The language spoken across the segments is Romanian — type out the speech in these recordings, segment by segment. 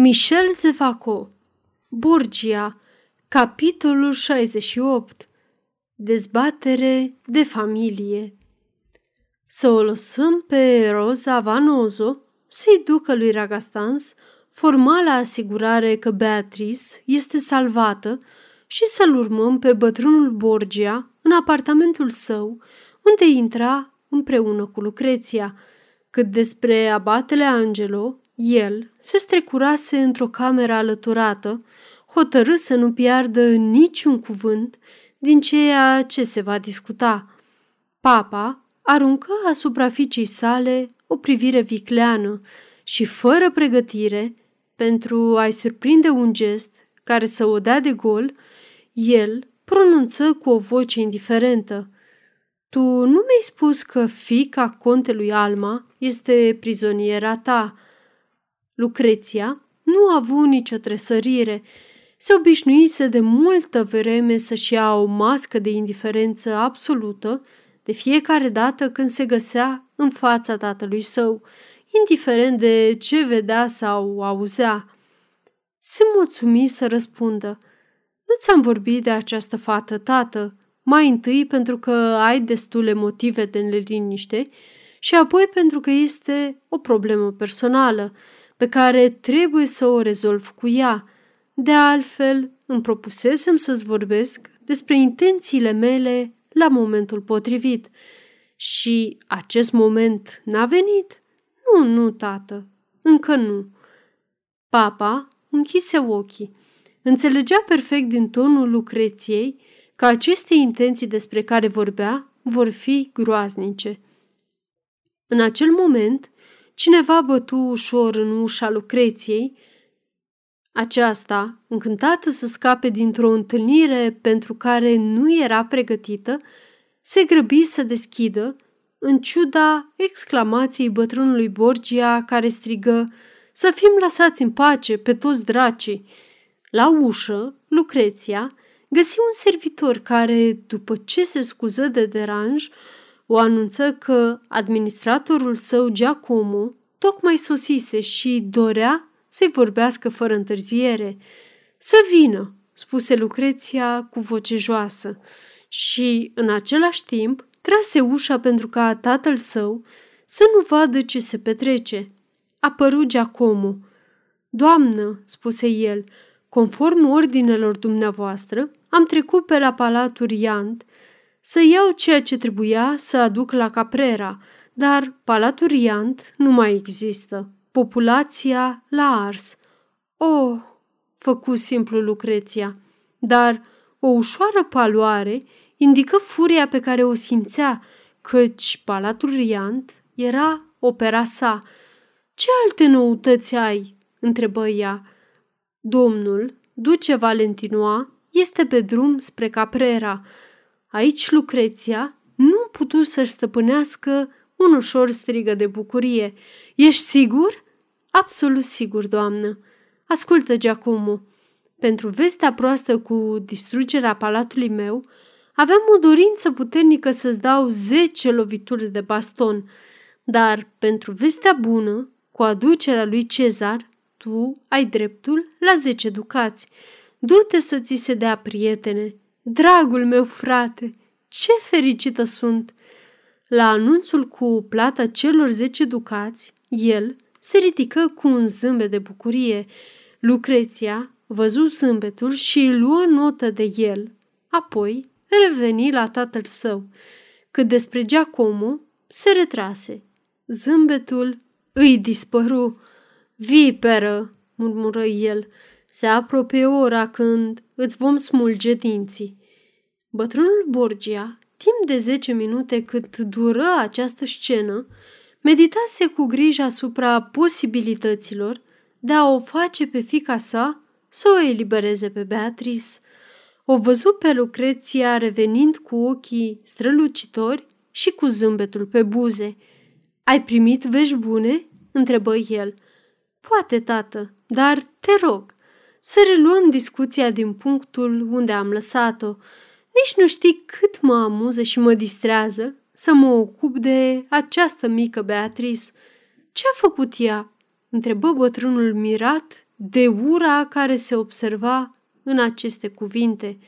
Michel Zevaco Borgia Capitolul 68 Dezbatere de familie Să o lăsăm pe Rosa Vanozo să-i ducă lui Ragastans formala asigurare că Beatrice este salvată și să-l urmăm pe bătrânul Borgia în apartamentul său, unde intra împreună cu Lucreția. Cât despre abatele Angelo, el se strecurase într-o cameră alăturată, hotărât să nu piardă niciun cuvânt din ceea ce se va discuta. Papa aruncă asupra fiicei sale o privire vicleană și, fără pregătire, pentru a-i surprinde un gest care să o dea de gol, el pronunță cu o voce indiferentă. Tu nu mi-ai spus că fica contelui Alma este prizoniera ta?" Lucreția nu a avut nicio tresărire. Se obișnuise de multă vreme să-și ia o mască de indiferență absolută de fiecare dată când se găsea în fața tatălui său, indiferent de ce vedea sau auzea. Se mulțumi să răspundă. Nu ți-am vorbit de această fată, tată, mai întâi pentru că ai destule motive de neliniște și apoi pentru că este o problemă personală – pe care trebuie să o rezolv cu ea. De altfel, îmi propusesem să-ți vorbesc despre intențiile mele la momentul potrivit. Și acest moment n-a venit? Nu, nu, tată, încă nu. Papa închise ochii. Înțelegea perfect din tonul Lucreției că aceste intenții despre care vorbea vor fi groaznice. În acel moment, Cineva bătu ușor în ușa Lucreției. Aceasta, încântată să scape dintr-o întâlnire pentru care nu era pregătită, se grăbi să deschidă, în ciuda exclamației bătrânului Borgia care strigă Să fim lăsați în pace pe toți dracii! La ușă, Lucreția găsi un servitor care, după ce se scuză de deranj, o anunță că administratorul său, Giacomo, tocmai sosise și dorea să-i vorbească fără întârziere. Să vină, spuse Lucreția cu voce joasă și, în același timp, trase ușa pentru ca tatăl său să nu vadă ce se petrece. Apăru Giacomo. Doamnă, spuse el, conform ordinelor dumneavoastră, am trecut pe la Palatul Iant să iau ceea ce trebuia să aduc la Caprera, dar Palatul Riant nu mai există. Populația l-a ars. Oh, făcu simplu Lucreția, dar o ușoară paloare indică furia pe care o simțea, căci Palatul Riant era opera sa. Ce alte noutăți ai?" întrebă ea. Domnul, duce Valentinoa, este pe drum spre Caprera. Aici Lucreția nu putu să-și stăpânească un ușor strigă de bucurie. Ești sigur? Absolut sigur, doamnă. Ascultă, Giacomo. Pentru vestea proastă cu distrugerea palatului meu, aveam o dorință puternică să-ți dau zece lovituri de baston, dar pentru vestea bună, cu aducerea lui Cezar, tu ai dreptul la zece ducați. Du-te să ți se dea prietene. Dragul meu frate, ce fericită sunt! La anunțul cu plata celor zece ducați, el se ridică cu un zâmbet de bucurie. Lucreția văzu zâmbetul și îi luă notă de el. Apoi reveni la tatăl său. Cât despre Giacomo, se retrase. Zâmbetul îi dispăru. Viperă, murmură el, se apropie ora când îți vom smulge dinții. Bătrânul Borgia Timp de zece minute cât dură această scenă, meditase cu grijă asupra posibilităților de a o face pe fica sa să o elibereze pe Beatrice. O văzut pe Lucreția revenind cu ochii strălucitori și cu zâmbetul pe buze. Ai primit vești bune?" întrebă el. Poate, tată, dar te rog, să reluăm discuția din punctul unde am lăsat-o. Nici nu știi cât mă amuză și mă distrează să mă ocup de această mică Beatrice. Ce a făcut ea?" întrebă bătrânul mirat de ura care se observa în aceste cuvinte.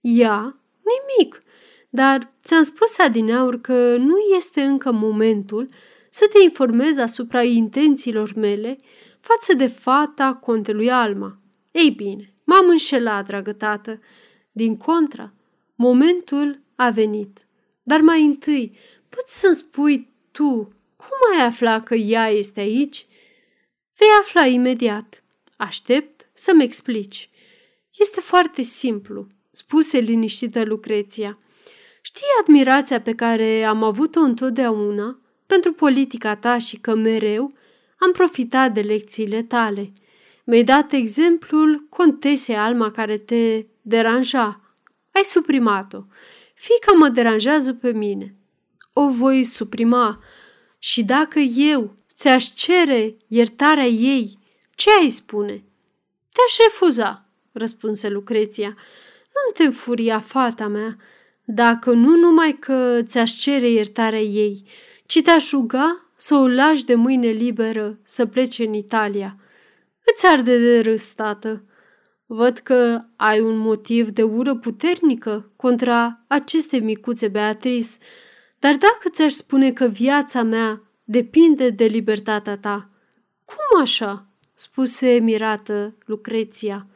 Ea? Nimic. Dar ți-am spus adineaur că nu este încă momentul să te informezi asupra intențiilor mele față de fata contelui Alma. Ei bine, m-am înșelat, dragă tată. Din contra, momentul a venit. Dar mai întâi, poți să-mi spui tu cum ai afla că ea este aici? Vei afla imediat. Aștept să-mi explici. Este foarte simplu, spuse liniștită Lucreția. Știi admirația pe care am avut-o întotdeauna pentru politica ta și că mereu am profitat de lecțiile tale. Mi-ai dat exemplul contesei Alma care te deranja. Ai suprimat-o. Fica mă deranjează pe mine. O voi suprima și dacă eu ți-aș cere iertarea ei, ce ai spune? Te-aș refuza, răspunse Lucreția. Nu te înfuria, fata mea, dacă nu numai că ți-aș cere iertarea ei, ci te-aș ruga să o lași de mâine liberă să plece în Italia. Îți arde de râs, tată. Văd că ai un motiv de ură puternică contra aceste micuțe Beatrice, dar dacă ți-aș spune că viața mea depinde de libertatea ta, cum așa? spuse mirată Lucreția.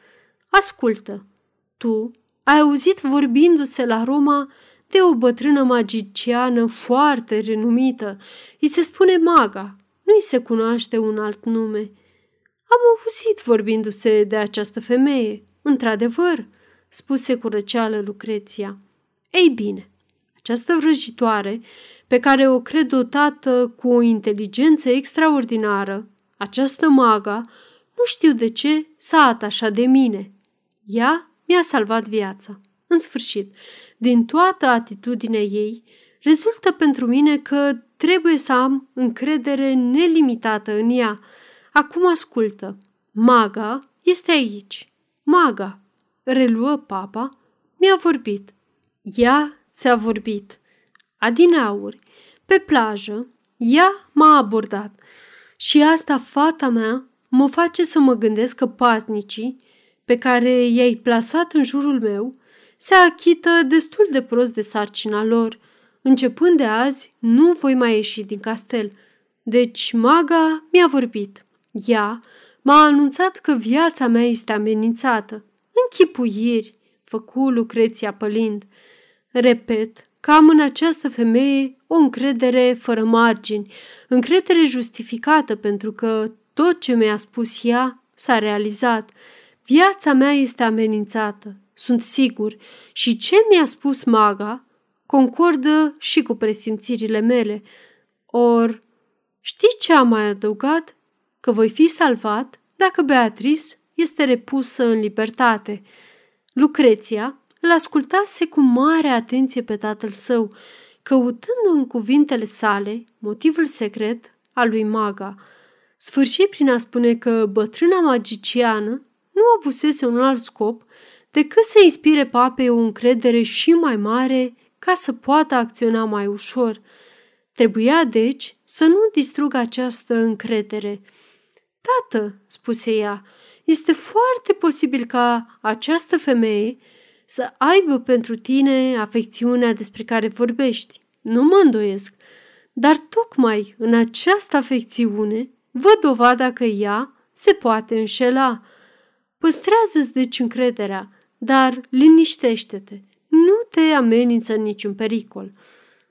Ascultă, tu ai auzit vorbindu-se la Roma de o bătrână magiciană foarte renumită. Îi se spune maga, nu-i se cunoaște un alt nume. Am auzit vorbindu-se de această femeie, într-adevăr, spuse cu răceală Lucreția. Ei bine, această vrăjitoare, pe care o cred dotată cu o inteligență extraordinară, această maga, nu știu de ce s-a atașat de mine. Ea mi-a salvat viața. În sfârșit, din toată atitudinea ei, rezultă pentru mine că trebuie să am încredere nelimitată în ea. Acum ascultă. Maga este aici. Maga, reluă papa, mi-a vorbit. Ea ți-a vorbit. Adinauri, pe plajă, ea m-a abordat și asta fata mea mă face să mă gândesc că paznicii pe care i-ai plasat în jurul meu se achită destul de prost de sarcina lor. Începând de azi, nu voi mai ieși din castel. Deci maga mi-a vorbit. Ea m-a anunțat că viața mea este amenințată. Închipuiri, făcu Lucreția pălind. Repet că am în această femeie o încredere fără margini, încredere justificată pentru că tot ce mi-a spus ea s-a realizat. Viața mea este amenințată, sunt sigur, și ce mi-a spus maga concordă și cu presimțirile mele. Or, știi ce am mai adăugat? Că voi fi salvat dacă Beatrice este repusă în libertate. Lucreția îl ascultase cu mare atenție pe tatăl său, căutând în cuvintele sale motivul secret al lui Maga. Sfârșit prin a spune că bătrâna magiciană nu avusese un alt scop decât să inspire papei o încredere și mai mare ca să poată acționa mai ușor. Trebuia, deci, să nu distrugă această încredere. Tată, spuse ea, este foarte posibil ca această femeie să aibă pentru tine afecțiunea despre care vorbești. Nu mă îndoiesc, dar tocmai în această afecțiune văd dovada că ea se poate înșela. Păstrează-ți deci încrederea, dar liniștește-te, nu te amenință niciun pericol.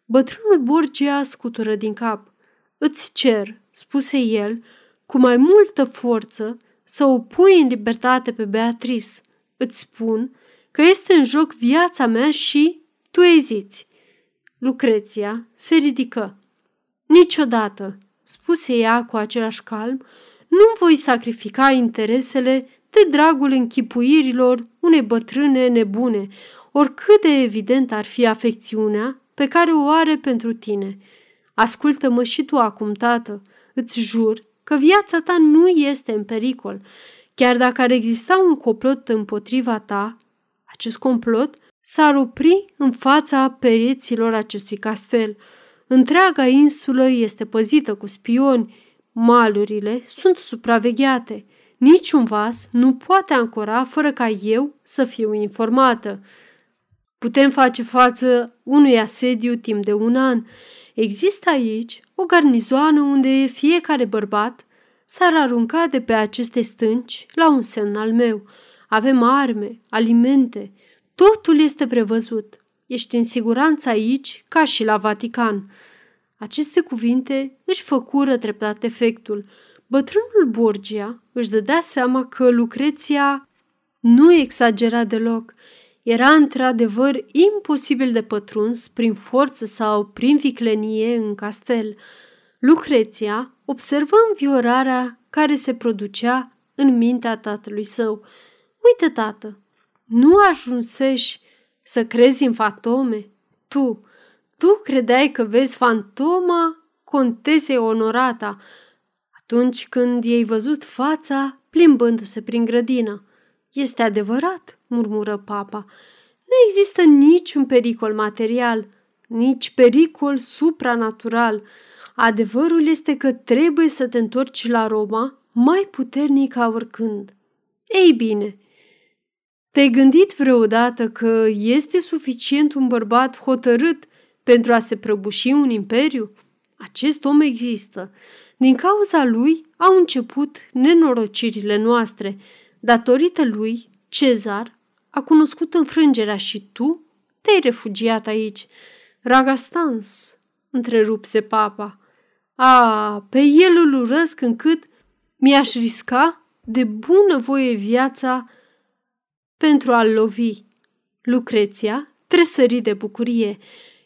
Bătrânul Borgia scutură din cap. Îți cer, spuse el, cu mai multă forță, să o pui în libertate pe Beatrice. Îți spun că este în joc viața mea și tu eziți. Lucreția se ridică. Niciodată, spuse ea cu același calm, nu voi sacrifica interesele de dragul închipuirilor unei bătrâne nebune, oricât de evident ar fi afecțiunea pe care o are pentru tine. Ascultă-mă și tu acum, tată, îți jur că viața ta nu este în pericol. Chiar dacă ar exista un complot împotriva ta, acest complot s-ar opri în fața pereților acestui castel. Întreaga insulă este păzită cu spioni, malurile sunt supravegheate – niciun vas nu poate ancora fără ca eu să fiu informată. Putem face față unui asediu timp de un an. Există aici o garnizoană unde fiecare bărbat s-ar arunca de pe aceste stânci la un semn al meu. Avem arme, alimente, totul este prevăzut. Ești în siguranță aici ca și la Vatican. Aceste cuvinte își făcură treptat efectul. Bătrânul Borgia își dădea seama că Lucreția nu exagera deloc. Era într-adevăr imposibil de pătruns prin forță sau prin viclenie în castel. Lucreția observă înviorarea care se producea în mintea tatălui său. Uite, tată, nu ajunsești să crezi în fantome? Tu, tu credeai că vezi fantoma contesei onorata atunci când i-ai văzut fața plimbându-se prin grădină. Este adevărat, murmură papa. Nu există niciun pericol material, nici pericol supranatural. Adevărul este că trebuie să te întorci la Roma mai puternic ca oricând. Ei bine, te-ai gândit vreodată că este suficient un bărbat hotărât pentru a se prăbuși un imperiu? Acest om există. Din cauza lui au început nenorocirile noastre. Datorită lui, Cezar a cunoscut înfrângerea și tu te-ai refugiat aici. Ragastans, întrerupse papa. A, pe el îl urăsc încât mi-aș risca de bună voie viața pentru a-l lovi. Lucreția tresări de bucurie.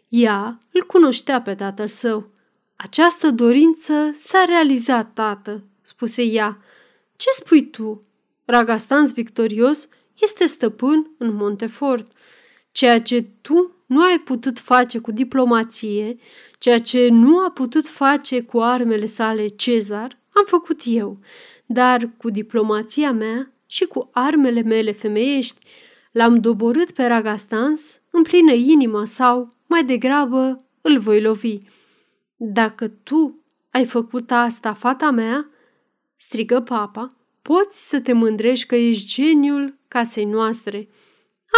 Ea îl cunoștea pe tatăl său. Această dorință s-a realizat, tată, spuse ea. Ce spui tu? Ragastans victorios este stăpân în Montefort. Ceea ce tu nu ai putut face cu diplomație, ceea ce nu a putut face cu armele sale Cezar, am făcut eu. Dar cu diplomația mea și cu armele mele femeiești, l-am doborât pe Ragastans în plină inimă sau, mai degrabă, îl voi lovi. Dacă tu ai făcut asta, fata mea, strigă papa, poți să te mândrești că ești geniul casei noastre.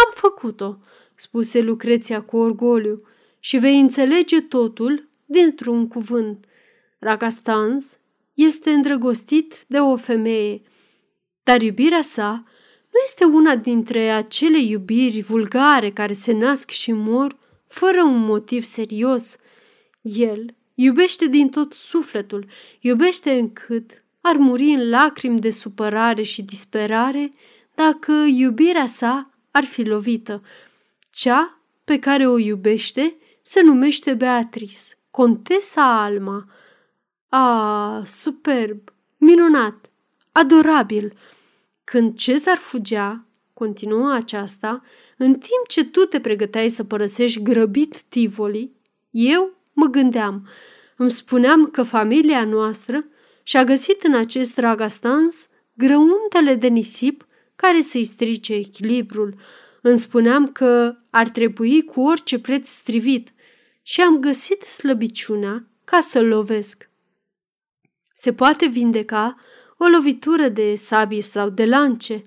Am făcut-o, spuse Lucreția cu orgoliu, și vei înțelege totul dintr-un cuvânt. Ragastans este îndrăgostit de o femeie, dar iubirea sa nu este una dintre acele iubiri vulgare care se nasc și mor fără un motiv serios. El iubește din tot sufletul, iubește încât ar muri în lacrimi de supărare și disperare dacă iubirea sa ar fi lovită. Cea pe care o iubește se numește Beatrice, contesa Alma. A, superb, minunat, adorabil! Când Cezar fugea, continuă aceasta, în timp ce tu te pregăteai să părăsești grăbit Tivoli, eu mă gândeam, îmi spuneam că familia noastră și-a găsit în acest ragastans grăuntele de nisip care să-i strice echilibrul. Îmi spuneam că ar trebui cu orice preț strivit și am găsit slăbiciunea ca să-l lovesc. Se poate vindeca o lovitură de sabie sau de lance.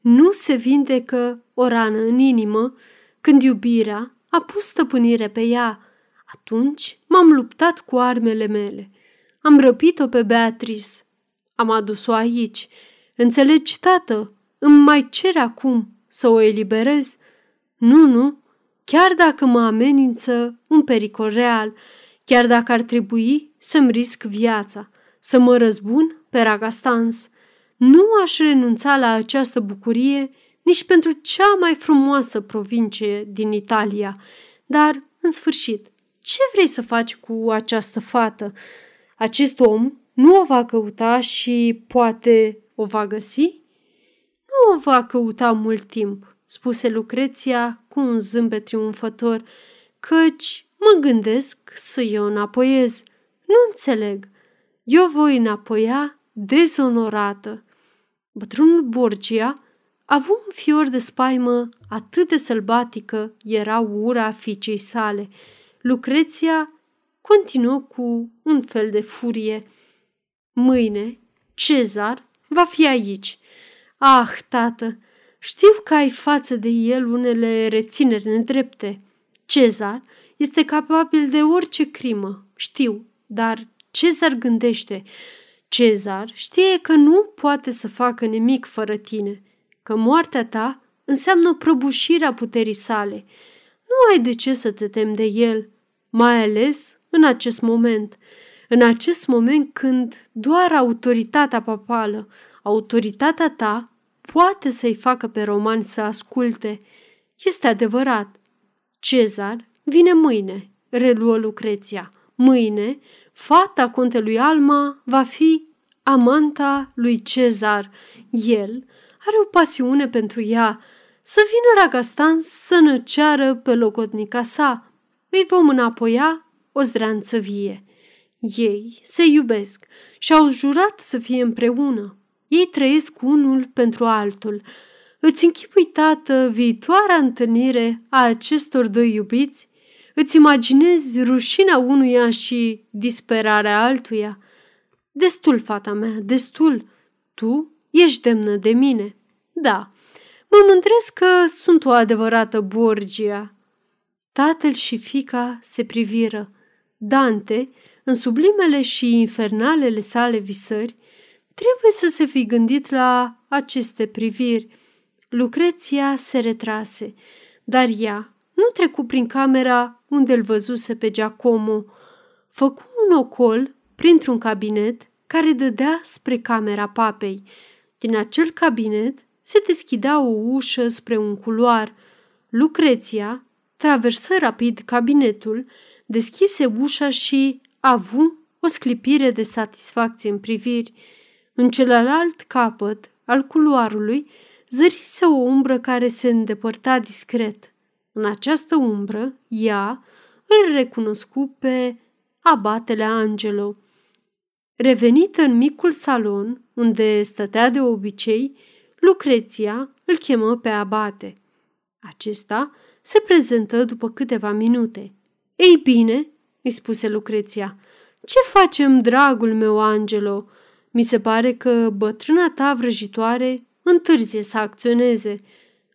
Nu se vindecă o rană în inimă când iubirea a pus stăpânire pe ea. Atunci m-am luptat cu armele mele. Am răpit-o pe Beatrice. Am adus-o aici. Înțelegi, tată, îmi mai cere acum să o eliberez? Nu, nu, chiar dacă mă amenință un pericol real, chiar dacă ar trebui să-mi risc viața, să mă răzbun pe Ragastans. Nu aș renunța la această bucurie nici pentru cea mai frumoasă provincie din Italia. Dar, în sfârșit, ce vrei să faci cu această fată? Acest om nu o va căuta și poate o va găsi? Nu o va căuta mult timp, spuse Lucreția cu un zâmbet triumfător, căci mă gândesc să eu înapoiez. Nu înțeleg. Eu voi înapoia dezonorată. Bătrânul Borgia a avut un fior de spaimă atât de sălbatică era ura fiicei sale. Lucreția continuă cu un fel de furie. Mâine, Cezar va fi aici. Ah, tată, știu că ai față de el unele rețineri nedrepte. Cezar este capabil de orice crimă, știu, dar Cezar gândește. Cezar știe că nu poate să facă nimic fără tine, că moartea ta înseamnă prăbușirea puterii sale. Nu ai de ce să te temi de el, mai ales în acest moment, în acest moment când doar autoritatea papală, autoritatea ta, poate să-i facă pe romani să asculte. Este adevărat. Cezar vine mâine, reluă Lucreția. Mâine, fata contelui Alma va fi amanta lui Cezar. El are o pasiune pentru ea. Să vină Ragastan să năceară pe locotnica sa. Îi vom înapoia o zdreanță vie. Ei se iubesc și au jurat să fie împreună. Ei trăiesc unul pentru altul. Îți închipui, tată, viitoarea întâlnire a acestor doi iubiți? Îți imaginezi rușinea unuia și disperarea altuia? Destul, fata mea, destul. Tu ești demnă de mine. Da, mă mândresc că sunt o adevărată Borgia. Tatăl și fica se priviră. Dante, în sublimele și infernalele sale visări, trebuie să se fi gândit la aceste priviri. Lucreția se retrase, dar ea nu trecu prin camera unde îl văzuse pe Giacomo. Făcu un ocol printr-un cabinet care dădea spre camera papei. Din acel cabinet se deschidea o ușă spre un culoar. Lucreția traversă rapid cabinetul, deschise ușa și avu o sclipire de satisfacție în priviri. În celălalt capăt al culoarului zărise o umbră care se îndepărta discret. În această umbră, ea îl recunoscu pe abatele Angelo. Revenită în micul salon, unde stătea de obicei, Lucreția îl chemă pe abate. Acesta se prezentă după câteva minute. Ei bine, îi spuse Lucreția, ce facem, dragul meu Angelo? Mi se pare că bătrâna ta vrăjitoare întârzie să acționeze.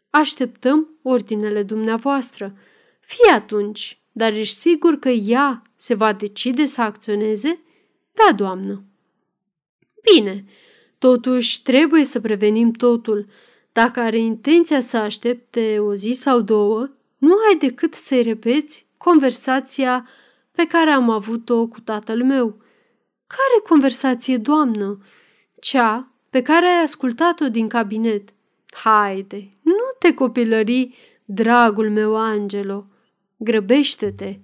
Așteptăm ordinele dumneavoastră. Fie atunci, dar ești sigur că ea se va decide să acționeze? Da, doamnă. Bine, totuși trebuie să prevenim totul. Dacă are intenția să aștepte o zi sau două, nu ai decât să-i repeți conversația pe care am avut-o cu tatăl meu. Care conversație, doamnă? Cea pe care ai ascultat-o din cabinet. Haide, nu te copilări, dragul meu Angelo. Grăbește-te,